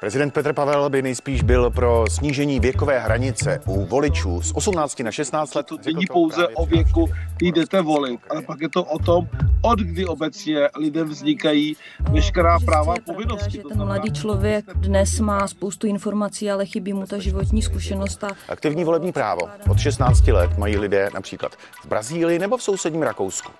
Prezident Petr Pavel by nejspíš byl pro snížení věkové hranice u voličů z 18 na 16 let. To není pouze o věku, kdy jdete volit, ale pak je to o tom, od kdy obecně lidem vznikají veškerá práva a povinnosti. Že ten mladý člověk dnes má spoustu informací, ale chybí mu ta životní zkušenost. A... Aktivní volební právo od 16 let mají lidé například v Brazílii nebo v sousedním Rakousku.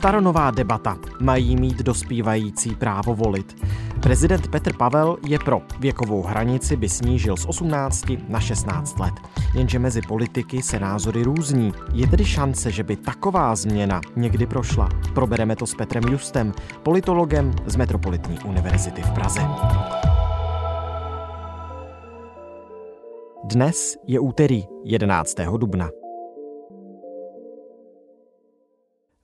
Staronová debata. Mají mít dospívající právo volit. Prezident Petr Pavel je pro. Věkovou hranici by snížil z 18 na 16 let. Jenže mezi politiky se názory různí. Je tedy šance, že by taková změna někdy prošla. Probereme to s Petrem Justem, politologem z Metropolitní univerzity v Praze. Dnes je úterý 11. dubna.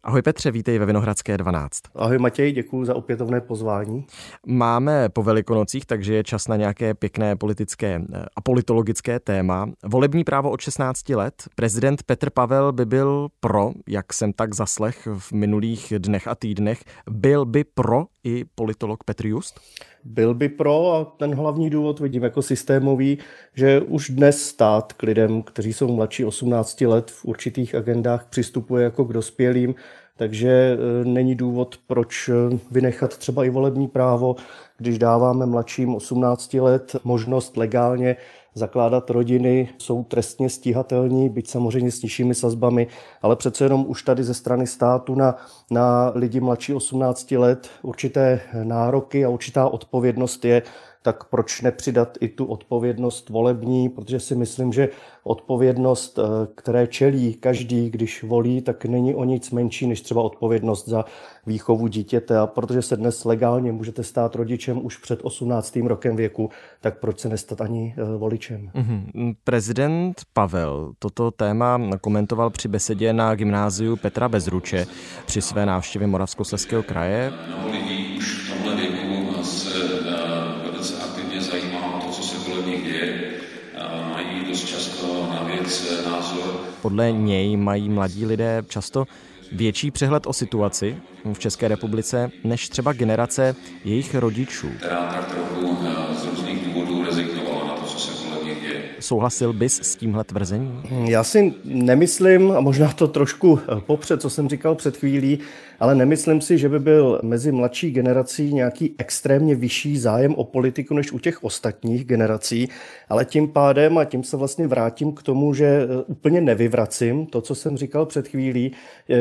Ahoj Petře, vítej ve Vinohradské 12. Ahoj Matěj, děkuji za opětovné pozvání. Máme po velikonocích, takže je čas na nějaké pěkné politické eh, a politologické téma. Volební právo od 16 let. Prezident Petr Pavel by byl pro, jak jsem tak zaslech v minulých dnech a týdnech, byl by pro i politolog Petr Just? Byl by pro a ten hlavní důvod vidím jako systémový, že už dnes stát k lidem, kteří jsou mladší 18 let v určitých agendách přistupuje jako k dospělým, takže e, není důvod, proč e, vynechat třeba i volební právo, když dáváme mladším 18 let možnost legálně zakládat rodiny, jsou trestně stíhatelní, byť samozřejmě s nižšími sazbami, ale přece jenom už tady ze strany státu na, na lidi mladší 18 let určité nároky a určitá odpovědnost je, tak proč nepřidat i tu odpovědnost volební, protože si myslím, že odpovědnost, eh, které čelí každý, když volí, tak není o nic menší než třeba odpovědnost za výchovu dítěte. A protože se dnes legálně můžete stát rodičem už před 18. rokem věku, tak proč se nestat ani eh, voličem? Mm-hmm. Prezident Pavel toto téma komentoval při besedě na gymnáziu Petra Bezruče při své návštěvě Moravskoslezského kraje. Mnoho lidí už v tomhle věku se eh, velice aktivně zajímá o to, co se kolem nich děje. Mají dost často na věc názor. Podle něj mají mladí lidé často větší přehled o situaci v České republice než třeba generace jejich rodičů. Která tak trochu z různých důvodů rezignovala na to, co se kolem nich děje. Souhlasil bys s tímhle tvrzením? Já si nemyslím, a možná to trošku popře, co jsem říkal před chvílí, ale nemyslím si, že by byl mezi mladší generací nějaký extrémně vyšší zájem o politiku než u těch ostatních generací, ale tím pádem, a tím se vlastně vrátím k tomu, že úplně nevyvracím to, co jsem říkal před chvílí,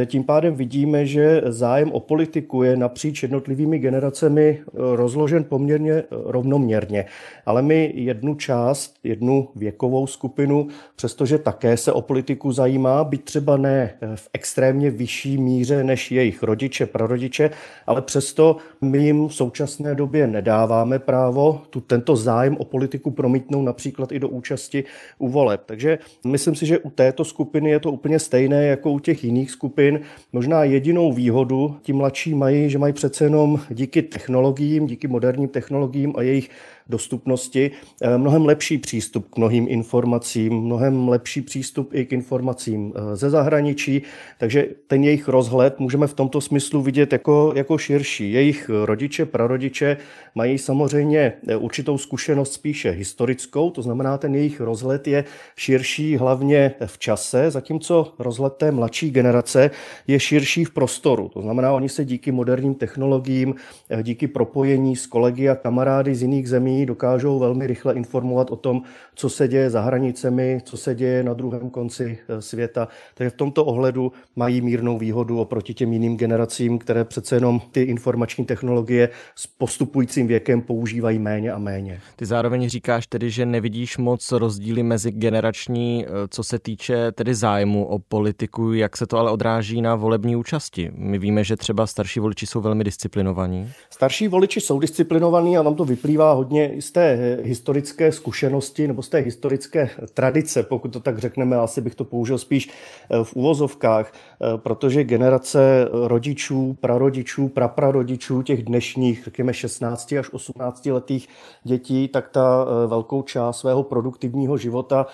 tím pádem vidíme, že zájem o politiku je napříč jednotlivými generacemi rozložen poměrně rovnoměrně. Ale my jednu část, jednu věkovou skupinu, přestože také se o politiku zajímá, byť třeba ne v extrémně vyšší míře než jejich rodiče, prarodiče, ale přesto my jim v současné době nedáváme právo tu, tento zájem o politiku promítnout například i do účasti u voleb. Takže myslím si, že u této skupiny je to úplně stejné jako u těch jiných skupin. Možná jedinou výhodu ti mladší mají, že mají přece jenom díky technologiím, díky moderním technologiím a jejich dostupnosti eh, mnohem lepší přístup k mnohým informacím, mnohem lepší přístup i k informacím eh, ze zahraničí, takže ten jejich rozhled můžeme v tomto smyslu vidět jako, jako širší. Jejich rodiče, prarodiče mají samozřejmě eh, určitou zkušenost spíše historickou, to znamená, ten jejich rozhled je širší hlavně v čase, zatímco rozhled té mladší generace je širší v prostoru. To znamená, oni se díky moderním technologiím, díky propojení s kolegy a kamarády z jiných zemí dokážou velmi rychle informovat o tom, co se děje za hranicemi, co se děje na druhém konci eh, světa. Takže v tomto ohledu mají mírnou výhodu oproti těm jiným generacím, které přece jenom ty informační technologie s postupujícím věkem používají méně a méně. Ty zároveň říkáš tedy, že nevidíš moc rozdíly mezi generační, eh, co se týče tedy zájmu o politiku, jak se to ale odráží na volební účasti. My víme, že třeba starší voliči jsou velmi disciplinovaní. Starší voliči jsou disciplinovaní a tam to vyplývá hodně vlastně z té historické zkušenosti nebo z té historické tradice, pokud to tak řekneme, asi bych to použil spíš eh, v úvozovkách, eh, protože generace rodičů, prarodičů, praprarodičů, těch dnešních, řekněme 16 až 18 letých dětí, tak ta eh, velkou část svého produktivního života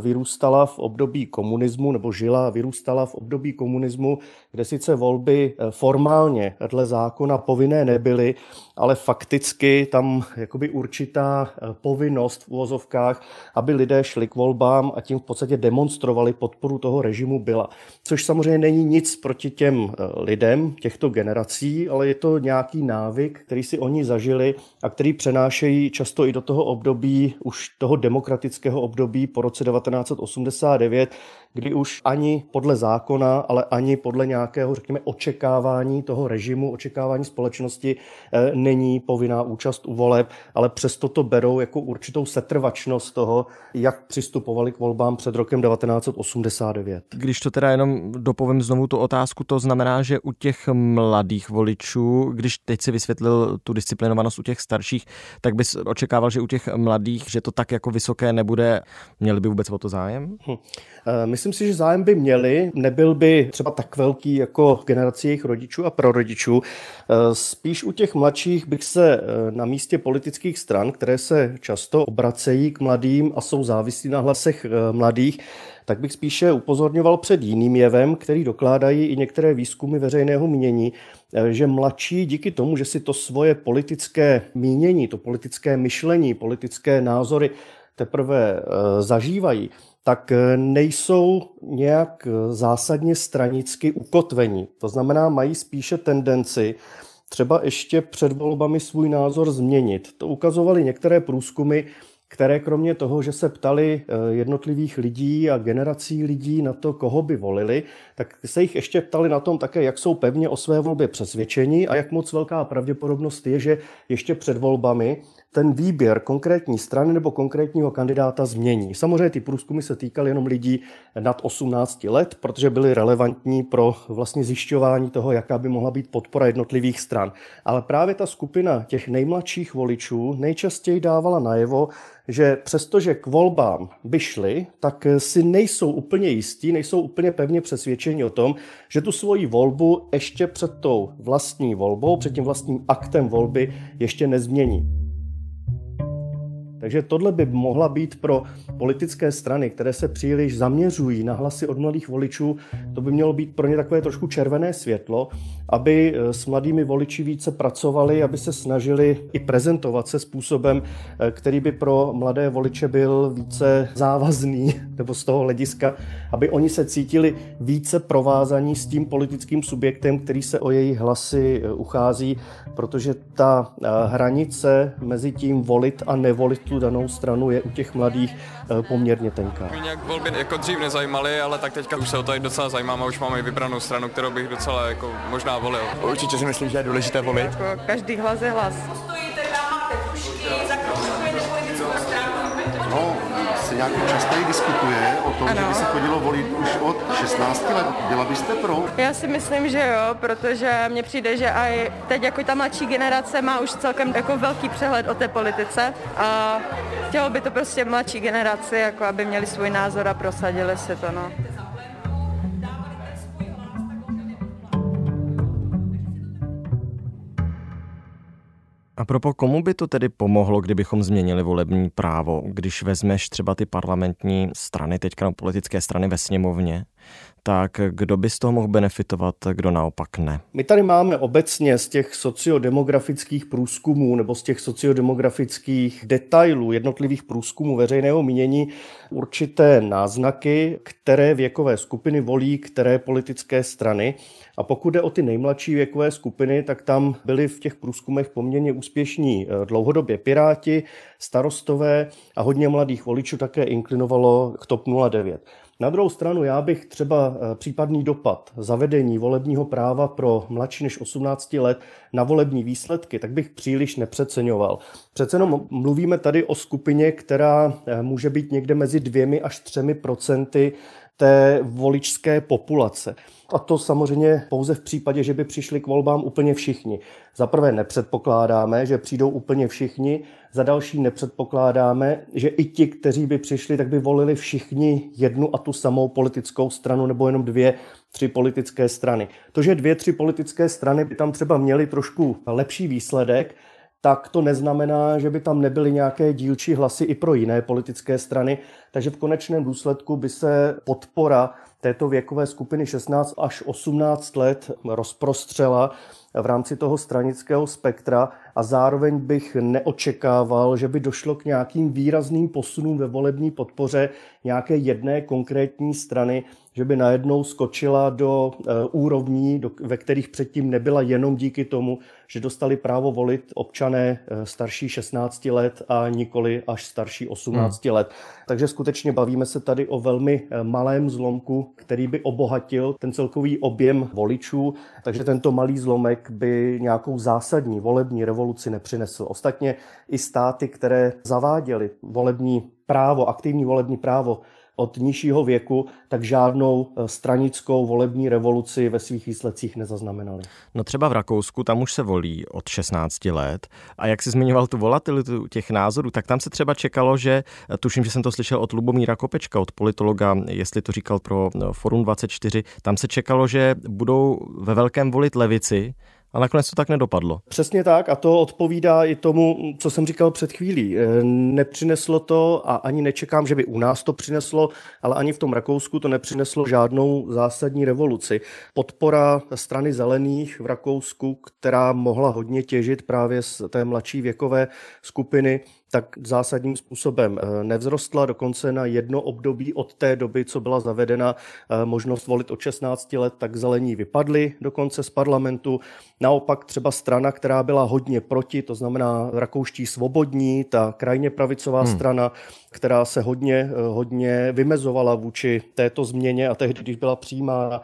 vyrůstala v období komunismu nebo žila, vyrůstala v období komunismu, kde sice volby formálně dle zákona povinné nebyly, ale fakticky tam jakoby určitá eh, povinnost v uvozovkách, aby lidé šli k volbám a tím v podstatě demonstrovali podporu toho režimu byla. Což samozřejmě není nic proti těm eh, lidem těchto generací, ale je to nějaký návyk, který si oni zažili a který přenášejí často i do toho období, už toho demokratického období po roce 1989, kdy už ani podle zákona, ale ani podle nějakého, řekněme, očekávání toho režimu, očekávání společnosti eh, není povinná účast u voleb, ale přesto to berou jako určitou setrvačnost toho, jak přistupovali k volbám před rokem 1989. Když to teda jenom dopovím znovu tu otázku, to znamená, že u těch mladých voličů, když teď si vysvětlil tu disciplinovanost u těch starších, tak bys očekával, že u těch mladých, že to tak jako vysoké nebude, měli by vůbec o to zájem? Hm. Myslím si, že zájem by měli, nebyl by třeba tak velký jako generaci jejich rodičů a prarodičů. Spíš u těch mladších bych se na místě politických stran, které se často obracejí k mladým a jsou závislí na hlasech mladých, tak bych spíše upozorňoval před jiným jevem, který dokládají i některé výzkumy veřejného mínění, že mladší díky tomu, že si to svoje politické mínění, to politické myšlení, politické názory teprve zažívají, tak eh, nejsou nějak eh, zásadně stranicky ukotvení. To znamená, mají spíše tendenci třeba ještě před volbami svůj názor změnit. To ukazovaly některé průzkumy, které kromě toho, že se ptali eh, jednotlivých lidí a generací lidí na to, koho by volili, tak se jich ještě ptali na tom také, jak jsou pevně o své volbě přesvědčení a jak moc velká pravděpodobnost je, že ještě před volbami ten výběr konkrétní strany nebo konkrétního kandidáta změní. Samozřejmě ty průzkumy se týkaly jenom lidí nad 18 let, protože byly relevantní pro vlastně zjišťování toho, jaká by mohla být podpora jednotlivých stran. Ale právě ta skupina těch nejmladších voličů nejčastěji dávala najevo, že přestože k volbám by šli, tak si nejsou úplně jistí, nejsou úplně pevně přesvědčeni o tom, že tu svoji volbu ještě před tou vlastní volbou, před tím vlastním aktem volby ještě nezmění. Takže tohle by mohla být pro politické strany, které se příliš zaměřují na hlasy od mladých voličů, to by mělo být pro ně takové trošku červené světlo, aby eh, s mladými voliči více pracovali, aby se snažili i prezentovat se způsobem, eh, který by pro mladé voliče byl více závazný, nebo z toho hlediska, aby oni se cítili více provázaní s tím politickým subjektem, který se o jejich hlasy eh, uchází, protože ta hranice mezi tím volit a nevolit tu danou stranu je u těch mladých eh, poměrně tenká. Mě nějak volby jako dřív nezajímaly, ale tak teďka už se o to docela zajímám a už máme vybranou stranu, kterou bych docela jako možná volil. Určitě si myslím, že je důležité volit. Jako každý hlas je hlas. No, se nějak častěji diskutuje o tom, ano. že by se chodilo volit už od 16 let. Byla byste pro? Já si myslím, že jo, protože mně přijde, že i teď jako ta mladší generace má už celkem jako velký přehled o té politice a chtělo by to prostě mladší generaci, jako aby měli svůj názor a prosadili si to. No. A propo, komu by to tedy pomohlo, kdybychom změnili volební právo, když vezmeš třeba ty parlamentní strany, teďka politické strany ve sněmovně, tak kdo by z toho mohl benefitovat, kdo naopak ne? My tady máme obecně z těch sociodemografických průzkumů nebo z těch sociodemografických detailů jednotlivých průzkumů veřejného mínění určité náznaky, které věkové skupiny volí, které politické strany. A pokud jde o ty nejmladší věkové skupiny, tak tam byli v těch průzkumech poměrně úspěšní eh, dlouhodobě Piráti, starostové a hodně mladých voličů také inklinovalo k TOP 09. Na druhou stranu já bych třeba eh, případný dopad zavedení volebního práva pro mladší než 18 let na volební výsledky, tak bych příliš nepřeceňoval. Přece jenom mluvíme tady o skupině, která eh, může být někde mezi dvěmi až třemi procenty té voličské populace. A to samozřejmě pouze v případě, že by přišli k volbám úplně všichni. Za prvé nepředpokládáme, že přijdou úplně všichni, za další nepředpokládáme, že i ti, kteří by přišli, tak by volili všichni jednu a tu samou politickou stranu nebo jenom dvě, tři politické strany. To, že dvě, tři politické strany by tam třeba měly trošku lepší výsledek, tak to neznamená, že by tam nebyly nějaké dílčí hlasy i pro jiné politické strany, takže v konečném důsledku by se podpora této věkové skupiny 16 až 18 let rozprostřela v rámci toho stranického spektra a zároveň bych neočekával, že by došlo k nějakým výrazným posunům ve volební podpoře nějaké jedné konkrétní strany, že by najednou skočila do eh, úrovní, do, ve kterých předtím nebyla jenom díky tomu, že dostali právo volit občané eh, starší 16 let a nikoli až starší 18 hmm. let. Takže skutečně bavíme se tady o velmi eh, malém zlomku, který by obohatil ten celkový objem voličů, takže tento malý zlomek by nějakou zásadní volební revoluci nepřinesl. Ostatně i státy, které zaváděly volební právo, aktivní volební právo od nižšího věku, tak žádnou eh, stranickou volební revoluci ve svých výsledcích nezaznamenali. No třeba v Rakousku, tam už se volí od 16 let a jak jsi zmiňoval tu volatilitu těch názorů, tak tam se třeba čekalo, že, eh, tuším, že jsem to slyšel od Lubomíra Kopečka, od politologa, jestli to říkal pro eh, Forum 24, tam se čekalo, že budou ve velkém volit levici, a nakonec to tak nedopadlo. Přesně tak a to odpovídá i tomu, co jsem říkal před chvílí. E, nepřineslo to a ani nečekám, že by u nás to přineslo, ale ani v tom Rakousku to nepřineslo žádnou zásadní revoluci. Podpora strany zelených v Rakousku, která mohla hodně těžit právě z té mladší věkové skupiny, tak zásadním způsobem eh, nevzrostla, dokonce na jedno období od té doby, co byla zavedena eh, možnost volit od 16 let, tak zelení vypadly dokonce z parlamentu. Naopak třeba strana, která byla hodně proti, to znamená rakouští svobodní, ta krajně pravicová hmm. strana, která se hodně, eh, hodně vymezovala vůči této změně a tehdy, když byla přijímána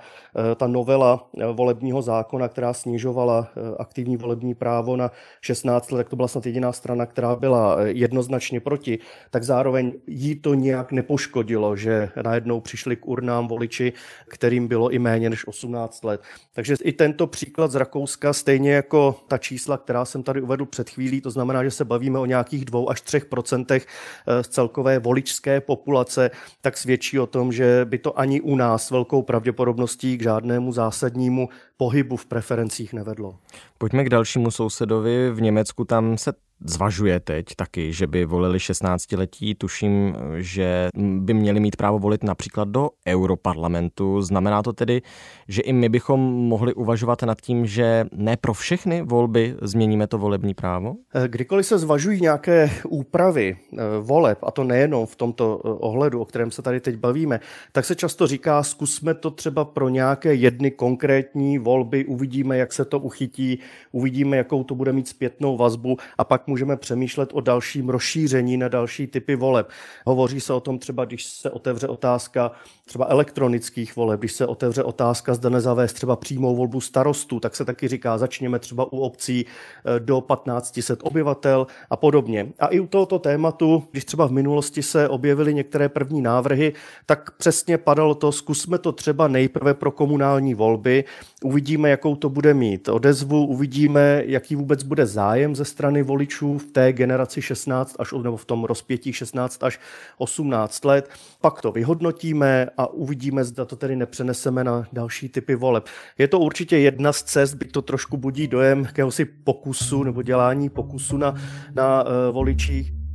ta novela volebního zákona, která snižovala aktivní volební právo na 16 let, tak to byla snad jediná strana, která byla jednoznačně proti, tak zároveň jí to nějak nepoškodilo, že najednou přišli k urnám voliči, kterým bylo i méně než 18 let. Takže i tento příklad z Rakouska, stejně jako ta čísla, která jsem tady uvedl před chvílí, to znamená, že se bavíme o nějakých dvou až třech procentech eh, z celkové voličské populace, tak svědčí o tom, že by to ani u nás velkou pravděpodobností k žádnému zásadnímu pohybu v preferencích nevedlo. Pojďme k dalšímu sousedovi. V Německu tam se zvažuje teď taky, že by volili 16-letí. Tuším, že by měli mít právo volit například do Europarlamentu. Znamená to tedy, že i my bychom mohli uvažovat nad tím, že ne pro všechny volby změníme to volební právo? Kdykoliv se zvažují nějaké úpravy eh, voleb, a to nejenom v tomto eh, ohledu, o kterém se tady teď bavíme, tak se často říká, zkusme to třeba pro nějaké jedny konkrétní volby, uvidíme, jak se to uchytí, uvidíme, jakou to bude mít zpětnou vazbu a můžeme přemýšlet o dalším rozšíření na další typy voleb. Hovoří se o tom třeba, když se otevře otázka třeba elektronických voleb, když se otevře otázka, zda nezavést třeba přímou volbu starostů, tak se taky říká, začněme třeba u obcí eh, do 1500 obyvatel a podobně. A i u tohoto tématu, když třeba v minulosti se objevily některé první návrhy, tak přesně padalo to, zkusme to třeba nejprve pro komunální volby, uvidíme, jakou to bude mít odezvu, uvidíme, jaký vůbec bude zájem ze strany voličů, v té generaci 16 až, nebo v tom rozpětí 16 až 18 let. Pak to vyhodnotíme a uvidíme, zda to tedy nepřeneseme na další typy voleb. Je to určitě jedna z cest, byť to trošku budí dojem jakéhosi pokusu nebo dělání pokusu na, na uh, voličích.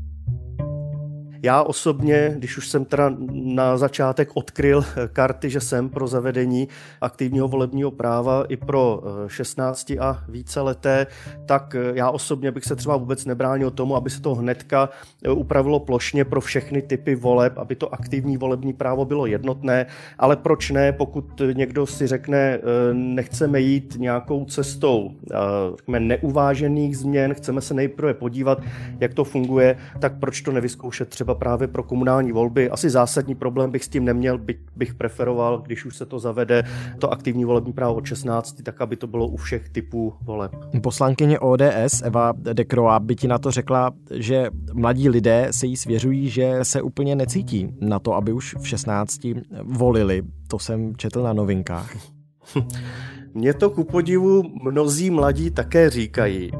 Já osobně, když už jsem teda na začátek odkryl eh, karty, že jsem pro zavedení aktivního volebního práva i pro 16 eh, a více leté, tak eh, já osobně bych se třeba vůbec nebránil tomu, aby se to hnedka upravilo plošně pro všechny typy voleb, aby to aktivní volební právo bylo jednotné, ale proč ne, pokud někdo si řekne, nechceme jít nějakou cestou řekněme, neuvážených změn, chceme se nejprve podívat, jak to funguje, tak proč to nevyzkoušet třeba třeba právě pro komunální volby. Asi zásadní problém bych s tím neměl, bych, bych preferoval, když už se to zavede, to aktivní volební právo od 16, tak aby to bylo u všech typů voleb. Poslankyně ODS Eva Dekroa by ti na to řekla, že mladí lidé se jí svěřují, že se úplně necítí na to, aby už v 16 volili. To jsem četl na novinkách. Mně to ku podivu mnozí mladí také říkají.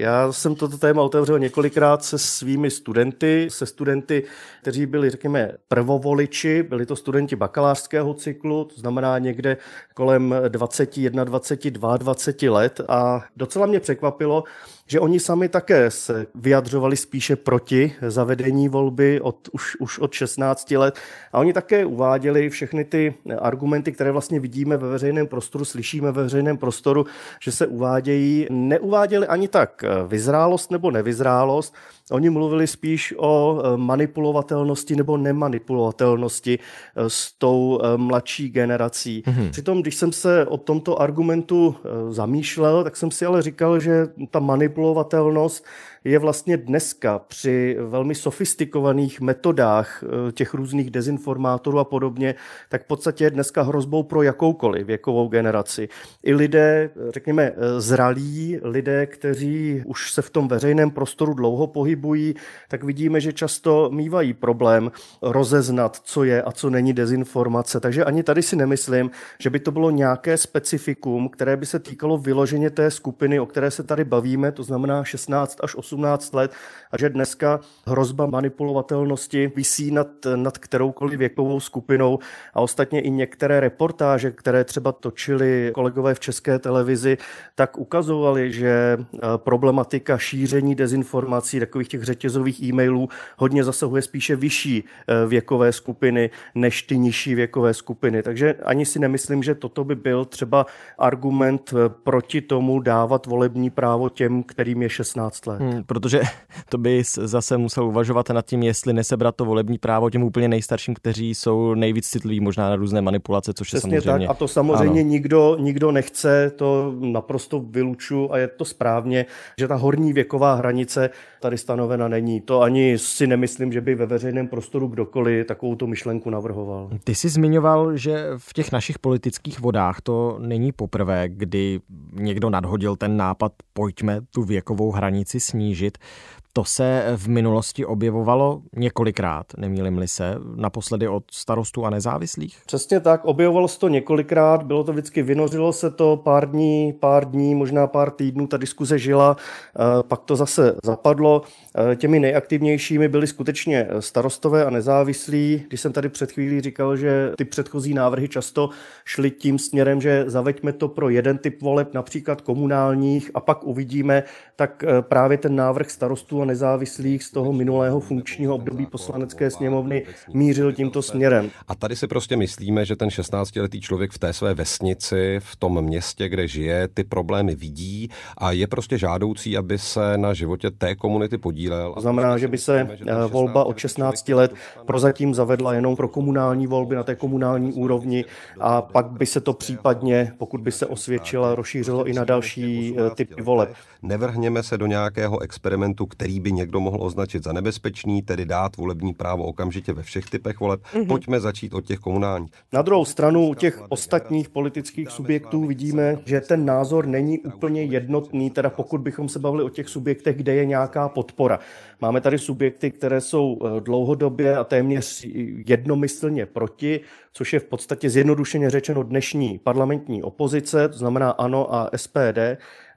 Já jsem toto téma otevřel několikrát se svými studenty, se studenty, kteří byli, řekněme, prvovoliči, byli to studenti bakalářského cyklu, to znamená někde kolem 21, 22, 20 let. A docela mě překvapilo, že oni sami také se vyjadřovali spíše proti zavedení volby od, už, už od 16 let a oni také uváděli všechny ty argumenty, které vlastně vidíme ve veřejném prostoru, slyšíme ve veřejném prostoru, že se uvádějí, neuváděli ani tak vyzrálost nebo nevyzrálost, Oni mluvili spíš o eh, manipulovatelnosti nebo nemanipulovatelnosti eh, s tou eh, mladší generací. Mm-hmm. Přitom, když jsem se o tomto argumentu zamýšlel, tak jsem si ale říkal, že ta manipulovatelnost je vlastně dneska při velmi sofistikovaných metodách eh, těch různých dezinformátorů a podobně, tak v podstatě je dneska hrozbou pro jakoukoliv věkovou generaci. I lidé, řekněme, eh, zralí, lidé, kteří už se v tom veřejném prostoru dlouho pohybují, tak vidíme, že často mývají problém rozeznat, co je a co není dezinformace. Takže ani tady si nemyslím, že by to bylo nějaké specifikum, které by se týkalo vyloženě té skupiny, o které se tady bavíme, to znamená 16 až 18 18 let a že dneska hrozba manipulovatelnosti visí nad, nad kteroukoliv věkovou skupinou a ostatně i některé reportáže, které třeba točili kolegové v české televizi, tak ukazovali, že eh, problematika šíření dezinformací, takových těch řetězových e-mailů, hodně zasahuje spíše vyšší eh, věkové skupiny než ty nižší věkové skupiny. Takže ani si nemyslím, že toto by byl třeba argument eh, proti tomu dávat volební právo těm, kterým je 16 let. Hmm, protože to by zase musel uvažovat nad tím, jestli nesebrat to volební právo těm úplně nejstarším, kteří jsou nejvíc citliví možná na různé manipulace, což Přesně je samozřejmě... tak a to samozřejmě nikdo, nikdo nechce, to naprosto vyluču a je to správně, že ta horní věková hranice tady stanovena není. To ani si nemyslím, že by ve veřejném prostoru kdokoliv takovou tu myšlenku navrhoval. Ty jsi zmiňoval, že v těch našich politických vodách to není poprvé, kdy někdo nadhodil ten nápad, pojďme tu věkovou hranici snížit snížit. To se v minulosti objevovalo několikrát, nemýlim-li se, naposledy od starostů a nezávislých? Přesně tak, objevovalo se to několikrát, bylo to vždycky, vynořilo se to pár dní, pár dní, možná pár týdnů, ta diskuze žila, eh, pak to zase zapadlo. Eh, těmi nejaktivnějšími byli skutečně starostové a nezávislí. Když jsem tady před chvílí říkal, že ty předchozí návrhy často šly tím směrem, že zaveďme to pro jeden typ voleb, například komunálních, a pak uvidíme, tak eh, právě ten návrh starostů a nezávislých z toho minulého funkčního období poslanecké sněmovny mířil tímto směrem. A tady si prostě myslíme, že ten 16-letý člověk v té své vesnici, v tom městě, kde žije, ty problémy vidí a je prostě žádoucí, aby se na životě té komunity podílel. To znamená, že by se eh, volba od 16 let prozatím zavedla jenom pro komunální volby na té komunální úrovni a pak by se to případně, pokud by se osvědčila, rozšířilo i na další eh, typy voleb. Nevrhněme se do nějakého experimentu, který by někdo mohl označit za nebezpečný, tedy dát volební právo okamžitě ve všech typech voleb. Mm-hmm. Pojďme začít od těch komunálních. Na druhou stranu u těch ostatních politických subjektů vidíme, že ten názor není úplně jednotný, teda pokud bychom se bavili o těch subjektech, kde je nějaká podpora. Máme tady subjekty, které jsou eh, dlouhodobě a téměř jednomyslně proti, což je v podstatě zjednodušeně řečeno dnešní parlamentní opozice, to znamená ANO a SPD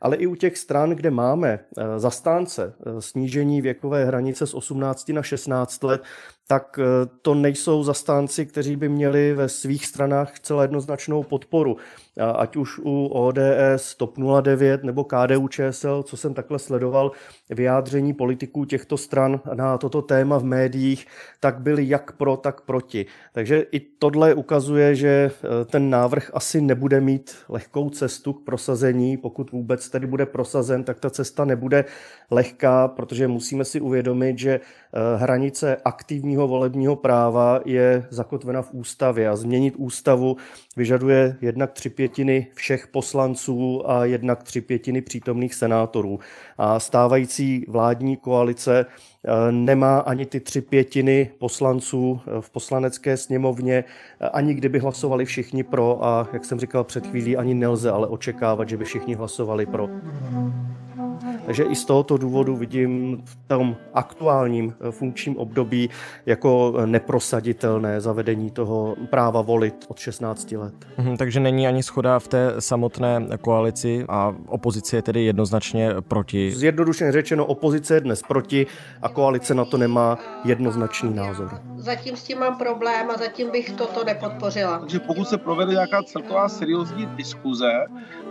ale i u těch stran, kde máme eh, zastánce eh, snížení věkové hranice z 18 na 16 let, tak eh, to nejsou zastánci, kteří by měli ve svých stranách celé jednoznačnou podporu. Ať už u ODS, TOP 09 nebo KDU ČSL, co jsem takhle sledoval, vyjádření politiků těchto stran na toto téma v médiích, tak byli jak pro, tak proti. Takže i tohle ukazuje, že eh, ten návrh asi nebude mít lehkou cestu k prosazení. Pokud vůbec tedy bude prosazen, tak ta cesta nebude lehká, protože musíme si uvědomit, že eh, hranice aktivní legitimního volebního práva je zakotvena v ústavě a změnit ústavu vyžaduje jednak tři pětiny všech poslanců a jednak tři pětiny přítomných senátorů. A stávající vládní koalice nemá ani ty tři pětiny poslanců eh, v poslanecké sněmovně, eh, ani kdyby hlasovali všichni pro a, jak jsem říkal před chvílí, ani nelze ale očekávat, že by všichni hlasovali pro. Takže i z tohoto důvodu vidím v tom aktuálním eh, funkčním období jako neprosaditelné zavedení toho práva volit od 16 let. Mhm, takže není ani schoda v té samotné koalici a opozice je tedy jednoznačně proti. Zjednodušeně řečeno, opozice je dnes proti a koalice na to nemá jednoznačný názor. Zatím s tím mám problém a zatím bych toto nepodpořila. Takže pokud se provede nějaká celková seriózní diskuze,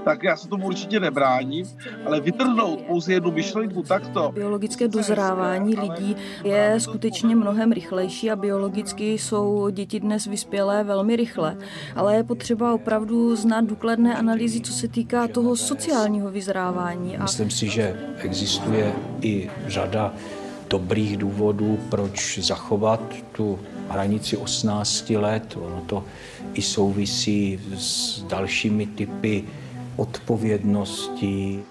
tak já se tomu určitě nebráním, ale vytrhnout pouze jednu myšlenku takto. Biologické dozrávání lidí je skutečně mnohem rychlejší a biologicky jsou děti dnes vyspělé velmi rychle, ale je potřeba opravdu znát důkladné analýzy, co se týká toho sociálního vyzrávání. A... Myslím si, že existuje i řada dobrých důvodů, proč zachovat tu hranici 18 let. Ono to i souvisí s dalšími typy odpovědnosti.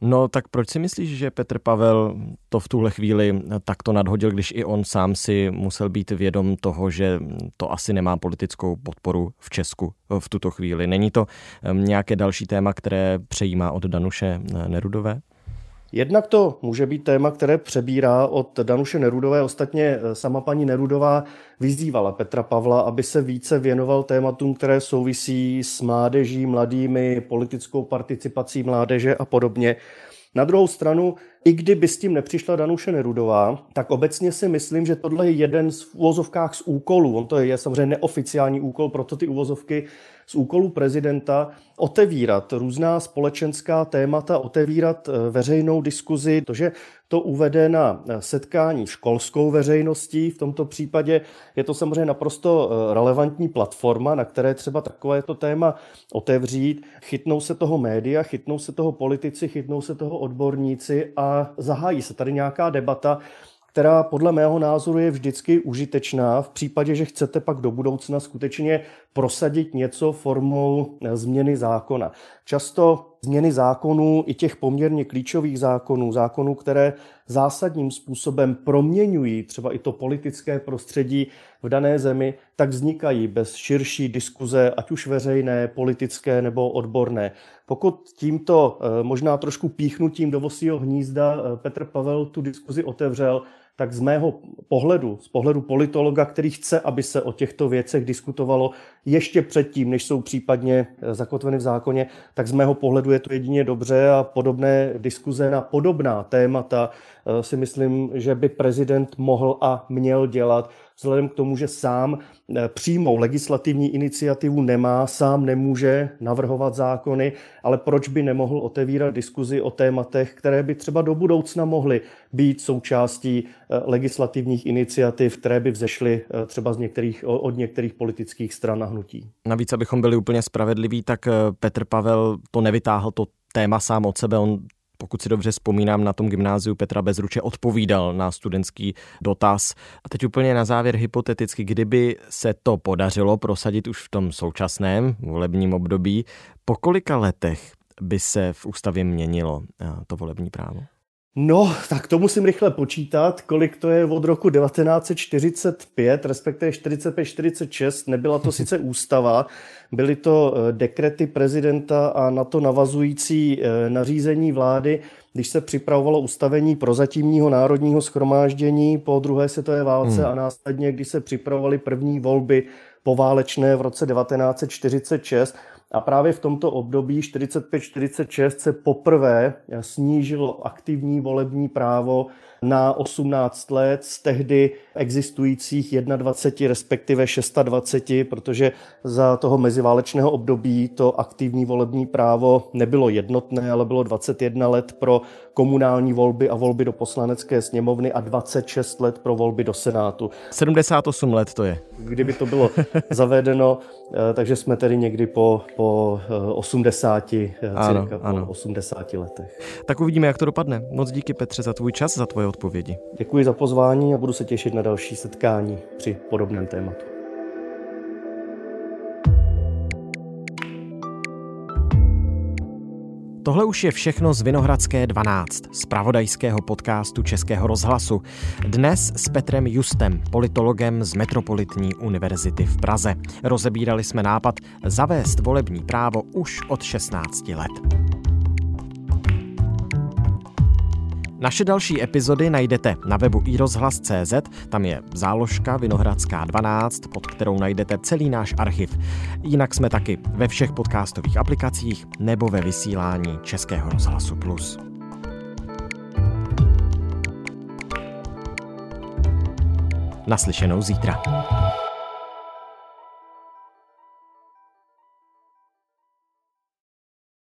No tak proč si myslíš, že Petr Pavel to v tuhle chvíli takto nadhodil, když i on sám si musel být vědom toho, že to asi nemá politickou podporu v Česku v tuto chvíli? Není to nějaké další téma, které přejímá od Danuše Nerudové? Jednak to může být téma, které přebírá od Danuše Nerudové. Ostatně eh, sama paní Nerudová vyzývala Petra Pavla, aby se více věnoval tématům, které souvisí s mládeží, mladými, politickou participací mládeže a podobně. Na druhou stranu, i kdyby s tím nepřišla Danuše Nerudová, tak obecně si myslím, že tohle je jeden z uvozovkách z úkolů. On to je samozřejmě neoficiální úkol, proto ty uvozovky z úkolů prezidenta otevírat různá společenská témata, otevírat eh, veřejnou diskuzi, to, že to uvede na eh, setkání školskou veřejností. V tomto případě je to samozřejmě naprosto eh, relevantní platforma, na které třeba takovéto téma otevřít. Chytnou se toho média, chytnou se toho politici, chytnou se toho odborníci a zahájí se tady nějaká debata, která podle mého názoru je vždycky užitečná v případě, že chcete pak do budoucna skutečně prosadit něco formou eh, změny zákona. Často změny zákonů, i těch poměrně klíčových zákonů, zákonů, které zásadním způsobem proměňují třeba i to politické prostředí v dané zemi, tak vznikají bez širší diskuze, ať už veřejné, politické nebo odborné. Pokud tímto eh, možná trošku píchnutím do vosího hnízda eh, Petr Pavel tu diskuzi otevřel, tak z mého pohledu, z pohledu politologa, který chce, aby se o těchto věcech diskutovalo ještě předtím, než jsou případně eh, zakotveny v zákoně, tak z mého pohledu je to jedině dobře a podobné diskuze na podobná témata eh, si myslím, že by prezident mohl a měl dělat vzhledem k tomu, že sám eh, přímou legislativní iniciativu nemá, sám nemůže navrhovat zákony, ale proč by nemohl otevírat diskuzi o tématech, které by třeba do budoucna mohly být součástí eh, legislativních iniciativ, které by vzešly eh, třeba z některých, od některých politických stran a hnutí. Navíc, abychom byli úplně spravedliví, tak Petr Pavel to nevytáhl to téma sám od sebe, on pokud si dobře vzpomínám, na tom gymnáziu Petra Bezruče odpovídal na studentský dotaz. A teď úplně na závěr hypoteticky, kdyby se to podařilo prosadit už v tom současném volebním období, po kolika letech by se v ústavě měnilo eh, to volební právo? No, tak to musím rychle počítat, kolik to je od roku 1945, respektive 45-46. Nebyla to sice ústava, byly to eh, dekrety prezidenta a na to navazující eh, nařízení vlády, když se připravovalo ustavení prozatímního národního schromáždění po druhé světové válce hmm. a následně, když se připravovaly první volby poválečné v roce 1946, a právě v tomto období 45-46 se poprvé snížilo aktivní volební právo na 18 let z tehdy existujících 21, respektive 26, protože za toho meziválečného období to aktivní volební právo nebylo jednotné, ale bylo 21 let pro komunální volby a volby do poslanecké sněmovny a 26 let pro volby do Senátu. 78 let to je. Kdyby to bylo zavedeno, eh, takže jsme tedy někdy po, po 80, eh, ano, cirka, ano. po 80 letech. Tak uvidíme, jak to dopadne. Moc díky Petře za tvůj čas, za tvoje odpovědi. Děkuji za pozvání a budu se těšit na další setkání při podobném tématu. Tohle už je všechno z Vinohradské 12, z pravodajského podcastu Českého rozhlasu. Dnes s Petrem Justem, politologem z Metropolitní univerzity v Praze. Rozebírali jsme nápad zavést volební právo už od 16 let. Naše další epizody najdete na webu iRozhlas.cz, tam je záložka Vinohradská 12, pod kterou najdete celý náš archiv. Jinak jsme taky ve všech podcastových aplikacích nebo ve vysílání Českého rozhlasu Plus. Naslyšenou zítra.